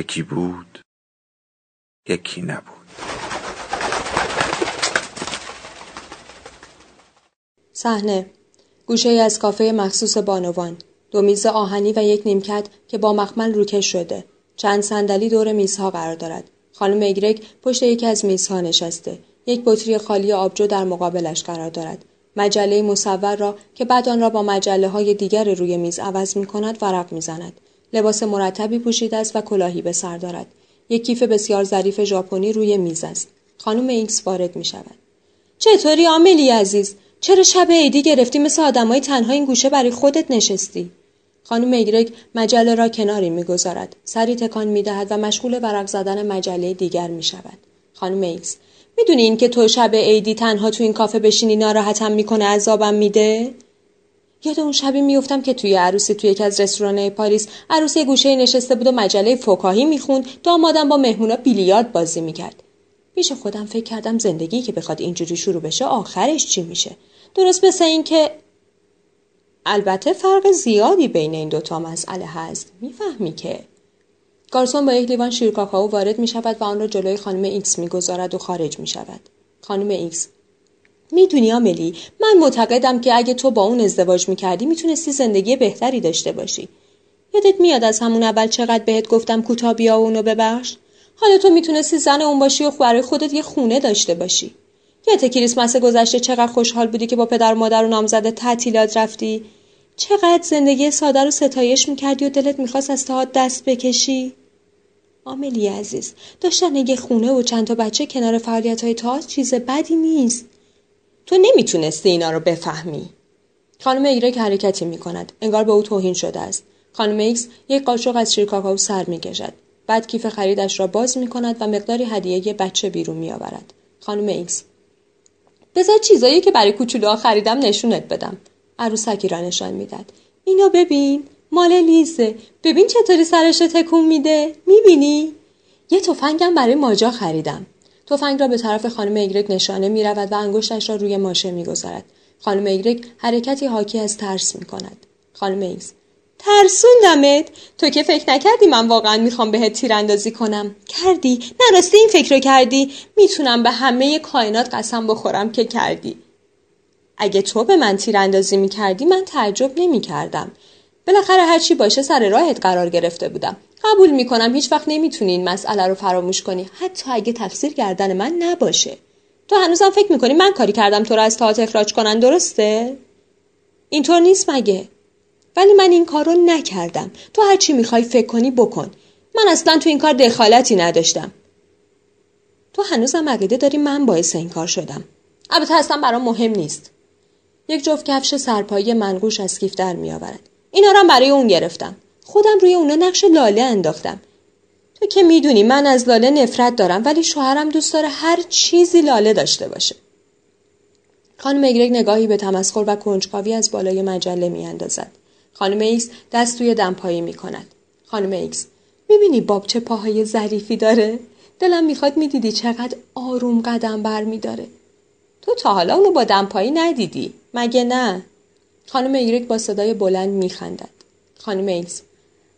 یکی بود یکی نبود. صحنه گوشه از کافه مخصوص بانوان دو میز آهنی و یک نیمکت که با مخمل روکش شده. چند صندلی دور میزها قرار دارد. خانم اگرگ پشت یکی از میزها نشسته. یک بطری خالی آبجو در مقابلش قرار دارد. مجله مصور را که بعد آن را با مجله های دیگر روی میز عوض می کند ورق می زند. لباس مرتبی پوشیده است و کلاهی به سر دارد. یک کیف بسیار ظریف ژاپنی روی میز است. خانم ایکس وارد می شود چطوری آملی عزیز؟ چرا شب عیدی گرفتی مثل آدمای تنها این گوشه برای خودت نشستی؟ خانم ایگرگ مجله را کناری می‌گذارد. سری تکان می‌دهد و مشغول ورق زدن مجله دیگر می شود خانم ایکس می‌دونی این که تو شب عیدی تنها تو این کافه بشینی ناراحتم می‌کنه؟ عذابم میده؟ یاد اون شبی میفتم که توی عروسی توی یکی از رستوران پاریس عروسی گوشه نشسته بود و مجله فکاهی می‌خوند دامادم با مهمونا بیلیارد بازی می‌کرد. پیش خودم فکر کردم زندگی که بخواد اینجوری شروع بشه آخرش چی میشه؟ درست مثل این که البته فرق زیادی بین این دوتا مسئله هست. می‌فهمی که گارسون با یک لیوان شیر کاکائو وارد می شود و آن را جلوی خانم ایکس می‌گذارد و خارج می شود. خانم ایکس می‌دونی آملی من معتقدم که اگه تو با اون ازدواج می‌کردی می‌تونستی زندگی بهتری داشته باشی. یادت میاد از همون اول چقدر بهت گفتم کوتاه بیا اونو ببخش؟ حالا تو می‌تونستی زن اون باشی و برای خودت یه خونه داشته باشی. یادته کریسمس گذشته چقدر خوشحال بودی که با پدر و مادر و نامزدت تعطیلات رفتی؟ چقدر زندگی ساده رو ستایش می‌کردی و دلت می‌خواست از تئاتر دست بکشی؟ آملی عزیز داشتن یه خونه و چند تا بچه کنار فعالیت های چیز بدی نیست. تو نمی‌تونستی اینا رو بفهمی. خانم ایگرگ حرکتی می کند انگار به او توهین شده است. خانم ایکس یک قاشق از شیر کاکائو سر می کشد بعد کیف خریدش را باز می کند و مقداری هدیه بچه بیرون می آورد خانم ایکس بذار چیزایی که برای کوچولوها خریدم نشونت بدم. عروسکی را نشان می‌داد اینو ببین. مال لیزه. ببین چطوری سرش تکون میده. می‌بینی؟ یه تفنگم برای ماجا خریدم. تفنگ را به طرف خانم ایگرگ نشانه می رود و انگشتش را روی ماشه می گذارد. خانم ایگرگ حرکتی حاکی از ترس می کند. خانم ایکس ترسوندمت؟ تو که فکر نکردی من واقعا می‌خوام بهت تیراندازی کنم. کردی. نه راستی این فکر رو کردی. می‌تونم به همه کائنات قسم بخورم که کردی. اگه تو به من تیراندازی می‌کردی من تعجب نمی‌کردم. بالاخره هرچی باشه سر راهت قرار گرفته بودم. قبول می‌کنم. هیچ وقت نمی‌تونی این مسئله رو فراموش کنی. حتی اگه تفسیر کردن من نباشه. تو هنوزم فکر می‌کنی من کاری کردم تو رو از تاعت اخراج کنن درسته؟ اینطور نیست مگه؟ ولی من این کار رو نکردم. تو هرچی می‌خوای فکر کنی بکن. من اصلا تو این کار دخالتی نداشتم. تو هنوزم عقیده داری من باعث این کار شدم. البته اصلا برام مهم نیست. یک جفت کفش سرپایی منگوش از کیف در میآورد. اینا رو برای اون گرفتم. خودم روی اونا نقش لاله انداختم تو که می‌دونی من از لاله نفرت دارم ولی شوهرم دوست داره هر چیزی لاله داشته باشه خانم ایگرگ نگاهی به تمسخر و کنجکاوی از بالای مجله میاندازد خانم ایکس دست توی دمپایی می کند. خانم ایکس می‌بینی باب چه پاهای ظریفی داره؟ دلم می‌خواد می‌دیدی چقدر آروم قدم بر میداره. تو تا حالا اونو با دمپایی ندیدی؟ مگه نه؟ خانم ایگرگ با صدای بلند میخندد. خانم ایکس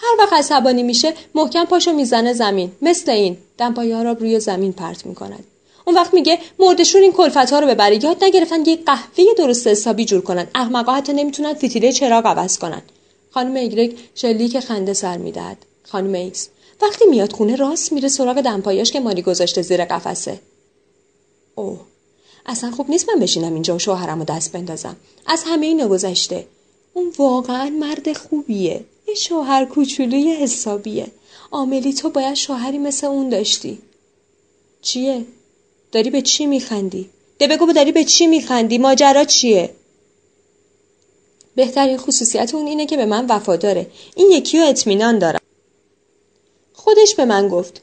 هر وقت عصبانی میشه محکم پاشو می‌زنه زمین. مثل این. دمپایی را روی زمین پرت می‌کند. اون وقت میگه مرده‌شور این کلفت ها رو ببری یاد نگرفتن یه قهوه درست حسابی جور کنن. احمقا حتی نمی‌تونن فتیله چراغ عوض کنن. خانم ایگرگ شلیک خنده سر می‌دهد. خانم ایکس. وقتی میاد خونه راست میره سراغ دمپایاش که مالی گذاشته زیر قفسه. اوه. اصلا خوب نیست من بشینم اینجا و شوهرم دست بندازم. از همه اینا گذشته. اون واقعا مرد خوبیه. یه شوهر کوچولوی حسابیه آملی تو باید شوهری مثل اون داشتی چیه؟ داری به چی میخندی؟ ده بگو داری به چی میخندی؟ ماجرا چیه؟ بهترین خصوصیت اون اینه که به من وفاداره این یکی رو اطمینان دارم خودش به من گفت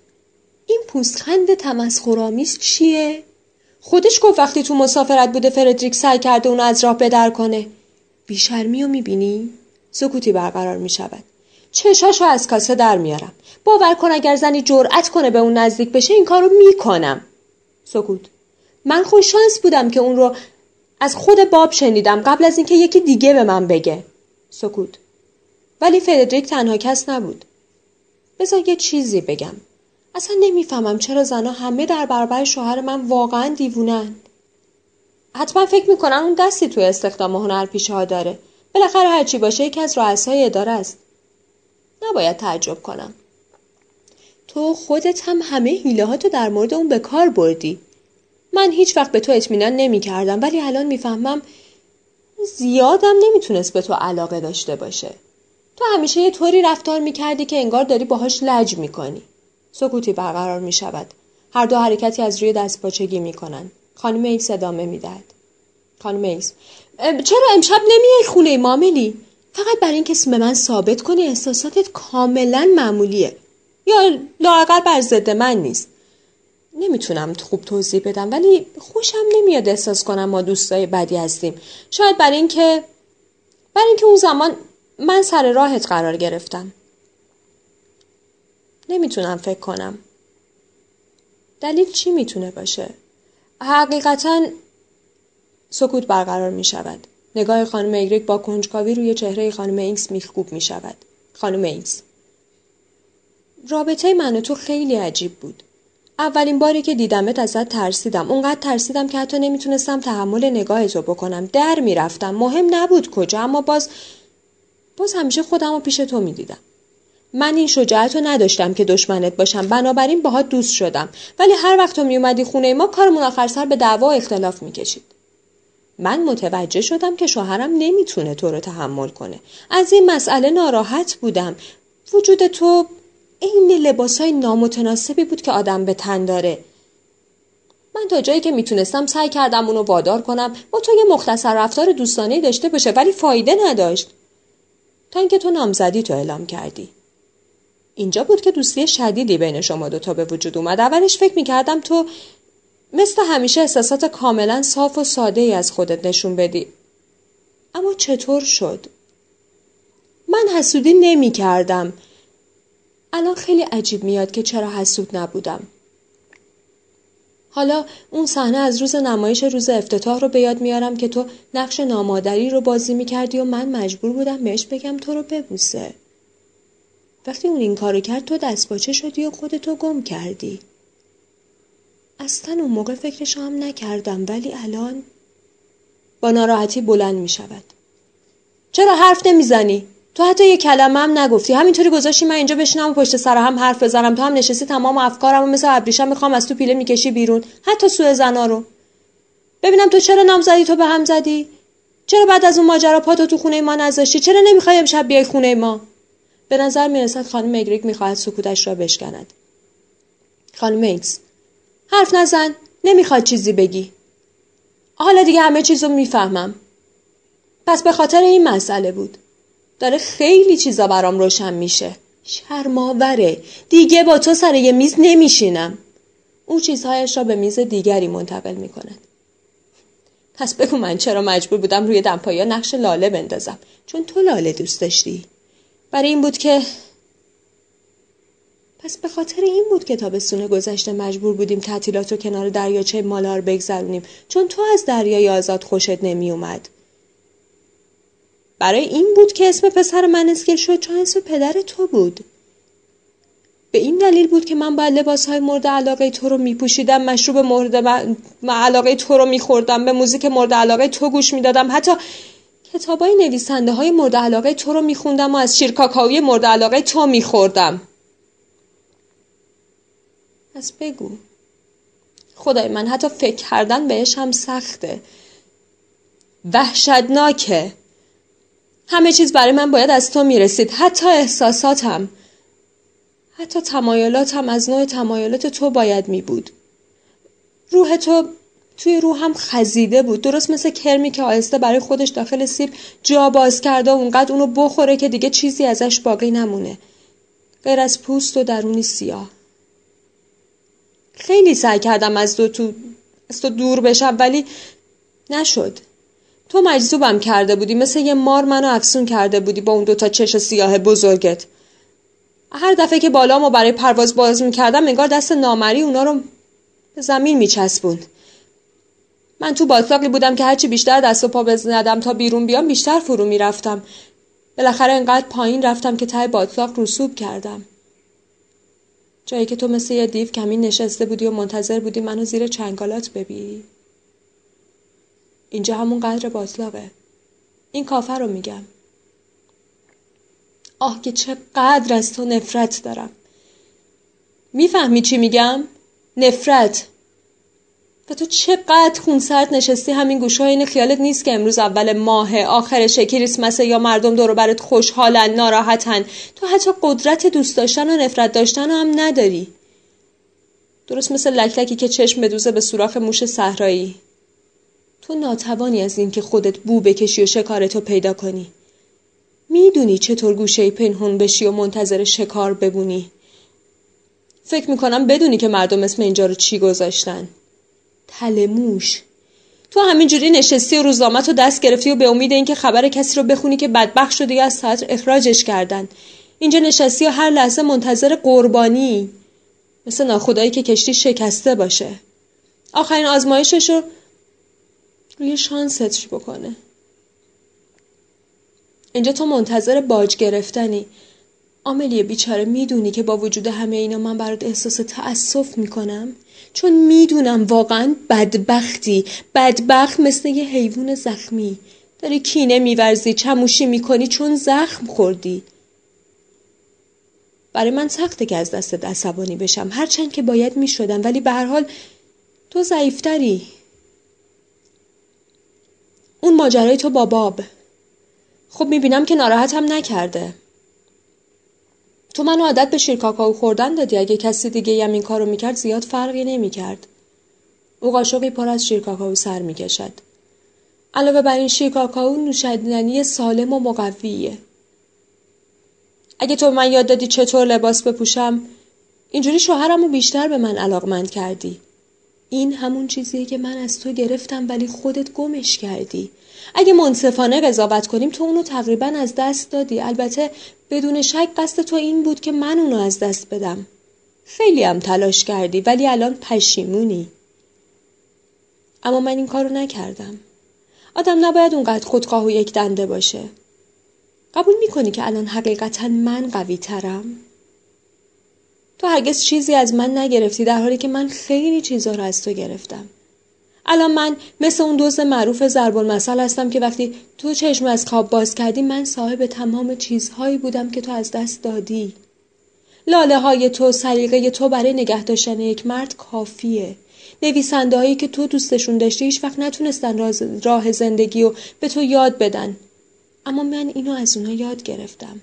این پوستخند تمسخرآمیز چیه خودش گفت وقتی تو مسافرت بوده فردریک سعی کرده اونو از راه بدر کنه بیشرمی رو می‌بینی سکوتی برقرار می‌شود. چشاشو از کاسه در میارم. باور کن اگر زنی جرأت کنه به اون نزدیک بشه این کارو می‌کنم. سکوت. من خوش شانس بودم که اون رو از خود باب شنیدم قبل از اینکه یکی دیگه به من بگه. سکوت. ولی فردریک تنها کس نبود. بذار یه چیزی بگم. اصلا نمی‌فهمم چرا زنها همه در برابر شوهر من واقعا دیوونن حتما فکر می‌کنن اون دستی توی استخدام هنرپیشه ها داره. بالاخره هرچی باشه یکی از رؤسای اداره است. نباید تعجب کنم. تو خودت هم همه حیله در مورد اون به کار بردی. من هیچ وقت به تو اطمینان نمی کردم ولی الان می‌فهمم زیادم نمی‌تونست به تو علاقه داشته باشه. تو همیشه یه طوری رفتار می‌کردی که انگار داری باهاش لج می‌کنی. سکوتی برقرار می‌شود. هر دو حرکتی از روی دست پاچگی می‌کنند خانم ایکس ادامه می‌دهد. خانم ایکس چرا امشب نمیای خونه ما آملی فقط برای اینکه به من ثابت کنی احساساتت کاملا معمولیه. یا لاقل بر ضد من نیست. نمی‌تونم خوب توضیح بدم ولی خوشم نمیاد احساس کنم ما دوستای بدی هستیم. شاید برای اینکه برای اینکه اون زمان من سر راهت قرار گرفتم. نمی‌تونم فکر کنم. دلیل چی می‌تونه باشه؟ حقیقتا سکوت برقرار می شود. نگاه خانم ایگریک با کنجکاوی روی چهره خانم ایکس میخکوب می شود. خانم ایکس رابطه من و تو خیلی عجیب بود. اولین باری که دیدمت ازت ترسیدم. اونقدر ترسیدم که حتی نمی‌تونستم تحمل نگاه تو بکنم. در می‌رفتم. مهم نبود کجا اما باز باز همیشه خودم رو پیش تو می‌دیدم. من این شجاعت رو نداشتم که دشمنت باشم بنابراین باهات دوست شدم ولی هر وقت تو میومدی خونه ما کارمون آخر سر به دعوا و اختلاف می‌کشید من متوجه شدم که شوهرم نمی‌تونه تو رو تحمل کنه. از این مسئله ناراحت بودم. وجود تو عین لباسای نامتناسبی بود که آدم به تن داره. من تا جایی که می‌تونستم سعی کردم اونو وادار کنم با تو یه مختصر رفتار دوستانه داشته باشه ولی فایده نداشت. تا اینکه تو نامزدی تو اعلام کردی. اینجا بود که دوستی شدیدی بین شما دوتا به وجود اومد. اولش فکر می‌کردم تو مثل همیشه احساسات کاملا صاف و ساده ای از خودت نشون بدی اما چطور شد؟ من حسودی نمی کردم. الان خیلی عجیب میاد که چرا حسود نبودم. حالا اون صحنه از روز نمایش روز افتتاح رو به یاد میارم که تو نقش نامادری رو بازی می‌کردی و من مجبور بودم بهش بگم تو رو ببوسه. وقتی اون این کارو کرد تو دست باچه شدی و خودتو گم کردی. اصلا اون موقع فکرشو هم نکردم ولی الان با ناراحتی بلند می شود. چرا حرف نمی‌زنی؟ تو حتی یه کلمه هم نگفتی. همینطوری گذاشتی من اینجا بشینم و پشت سر هم حرف بزنم. تو هم نشستی تمام افکارم و مثل ابریشم می‌خوام از تو پیله می‌کشی بیرون. حتی سوء زنا رو. ببینم تو چرا نام زدی تو به هم زدی؟ چرا بعد از اون ماجرا پاتو تو خونه ما نذاشتی؟ چرا نمی‌خوای امشب بیای خونه ما؟ به نظر می‌رسد خانم ایگریک می‌خواهد سکوتش را بشکند. خانم ایکس حرف نزن. نمی‌خواد چیزی بگی. حالا دیگه همه چیز رو می‌فهمم. پس به خاطر این مسئله بود. داره خیلی چیزا برام روشن میشه. شرم‌آوره. دیگه با تو سر یه میز نمیشینم. او چیزهایش را به میز دیگری منتقل می‌کند. پس بگو من چرا مجبور بودم روی دمپایی نقش لاله بندازم. چون تو لاله دوست داشتی. برای این بود که پس به خاطر این بود که تابستون گذشته مجبور بودیم تعطیلات رو کنار دریاچه مالار بگذرونیم چون تو از دریای آزاد خوشت نمی اومد. برای این بود که اسم پسر من اسکل شد چون اسم پدر تو بود. به این دلیل بود که من باید لباس های مورد علاقه تو رو می پوشیدم مشروب مورد علاقه تو رو می خوردم به موزیک مورد علاقه تو گوش می دادم حتی کتابای نویسنده های مورد علاقه تو رو می خوندم و از شیرکاکاوی مورد علاقه تو می خوردم. پس بگو. خدای من حتی فکر کردن بهش هم سخته. وحشتناکه. همه چیز برای من باید از تو می‌رسید حتی احساساتم. حتی تمایلاتم از نوع تمایلات تو باید می بود روح تو توی روحم خزیده بود. درست مثل کرمی که آهسته برای خودش داخل سیب جا باز کرده و اونقدر اونو بخوره که دیگه چیزی ازش باقی نمونه. غیر از پوست و درونی سیاه. خیلی سعی کردم از تو از تو دور بشم ولی نشد. تو مجذوبم کرده بودی مثل یه مار منو افسون کرده بودی با اون دوتا چش سیاه بزرگت. هر دفعه که بالامو برای پرواز باز می‌کردم انگار دست نامری اونا رو به زمین میچسبوند. من تو باطلاقی بودم که هرچی بیشتر دست و پا بزندم تا بیرون بیام بیشتر فرو می‌رفتم. بالاخره انقدر پایین رفتم که ته باطلاق رسوب کردم. جایی که تو مثل یه دیو کمی نشسته بودی و منتظر بودی منو زیر چنگالات ببینی اینجا همون قدر باطلاقه این کافه رو میگم. آه که چقدر از تو نفرت دارم. می‌فهمی چی میگم؟ نفرت. و تو چقدر خونسرد نشستی؟ همین گوشه این خیالت نیست که امروز اول ماه آخر کریسمسه یا مردم دور برات خوشحالن ناراحتن. تو حتی قدرت دوست داشتن و نفرت داشتن هم نداری. درست مثل لکلکی که چشم بدوزه به سوراخ موش صحرایی. تو ناتوانی از این که خودت بو بکشی و شکارتو پیدا کنی. می‌دونی چطور گوشه پنهون بشی و منتظر شکار ببونی فکر می‌کنم بدونی که مردم اسم اینجا رو چی گذاشتن. تلموش تو همینجوری نشستی و روزنامت رو دست گرفتی و به امید اینکه خبر کسی رو بخونی که بدبخت شده یا از ساعت اخراجش کردن. اینجا نشستی و هر لحظه منتظر قربانی. مثل ناخدایی که کشتی شکسته باشه. آخرین آزمایشش رو روی شانستش بکنه. اینجا تو منتظر باج گرفتنی. آملی بیچاره می‌دونی که با وجود همه اینا من برات احساس تأسف می‌کنم؟ چون می‌دونم واقعا بدبختی بدبخت مثل یه حیوان زخمی. داری کینه میورزی چموشی می‌کنی چون زخم خوردی. برای من سخته که از دست عصبانی بشم. هرچند که باید می‌شدم ولی به هر حال تو ضعیفتری. اون ماجرای تو با باب. خب می‌بینم که ناراحتم نکرده. تو منو عادت به شیر کاکائو خوردن دادی. اگه کسی دیگه هم این کارو می‌کرد زیاد فرقی نمی‌کرد. او قاشقی پر از شیر کاکائو سر می‌کشد. علاوه بر این شیر کاکائو نوشیدنی سالم و مقویه. اگه تو من یاد دادی چطور لباس بپوشم اینجوری شوهرم رو بیشتر به من علاقمند کردی. این همون چیزیه که من از تو گرفتم ولی خودت گمش کردی. اگه منصفانه قضاوت کنیم تو اونو تقریبا از دست دادی. البته بدون شک قصد تو این بود که من اونو از دست بدم. خیلی هم تلاش کردی ولی الان پشیمونی. اما من این کارو نکردم. آدم نباید اونقدر خودخواه و یک دنده باشه. قبول می‌کنی که الان حقیقتا من قوی ترم؟ تو هرگز چیزی از من نگرفتی در حالی که من خیلی چیزا رو از تو گرفتم. الان من مثل اون دوست معروف ضرب المثل هستم که وقتی تو چشم از خواب باز کردی من صاحب تمام چیزهایی بودم که تو از دست دادی. لاله های تو سلیقه تو برای نگه داشتن یک مرد کافیه. نویسنده هایی که تو دوستشون داشتی هیچ وقت نتونستن راه زندگی و به تو یاد بدن. اما من اینو از اونها یاد گرفتم.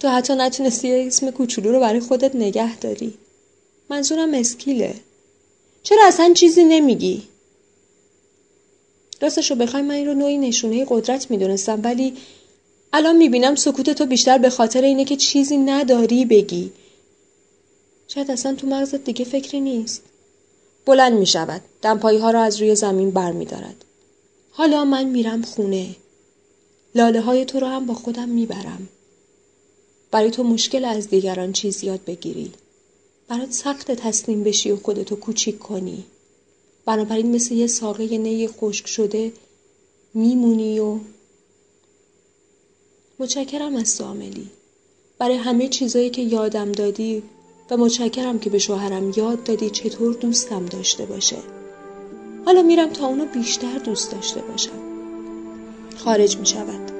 تو حتی نتونستی یه اسم کوچولو رو برای خودت نگه داری. منظورم اسکیله. چرا اصلا چیزی نمیگی؟ راستش رو بخوای من این رو نوعی نشونه قدرت می‌دونستم ولی الان می‌بینم سکوت تو بیشتر به خاطر اینه که چیزی نداری بگی. شاید اصلا تو مغزت دیگه فکری نیست. بلند می‌شود. دمپایی ها را از روی زمین بر می دارد. حالا من میرم خونه. لاله های تو رو هم با خودم می‌برم. برای تو مشکل از دیگران چیز یاد بگیری. برات سخت تسلیم بشی و خودتو کوچیک کنی. بنابراین مثل یه ساقه نی خشک شده میمونی و متشکرم از تو برای همه چیزایی که یادم دادی و متشکرم که به شوهرم یاد دادی چطور دوستم داشته باشه. حالا میرم تا اونو بیشتر دوست داشته باشم. خارج می شود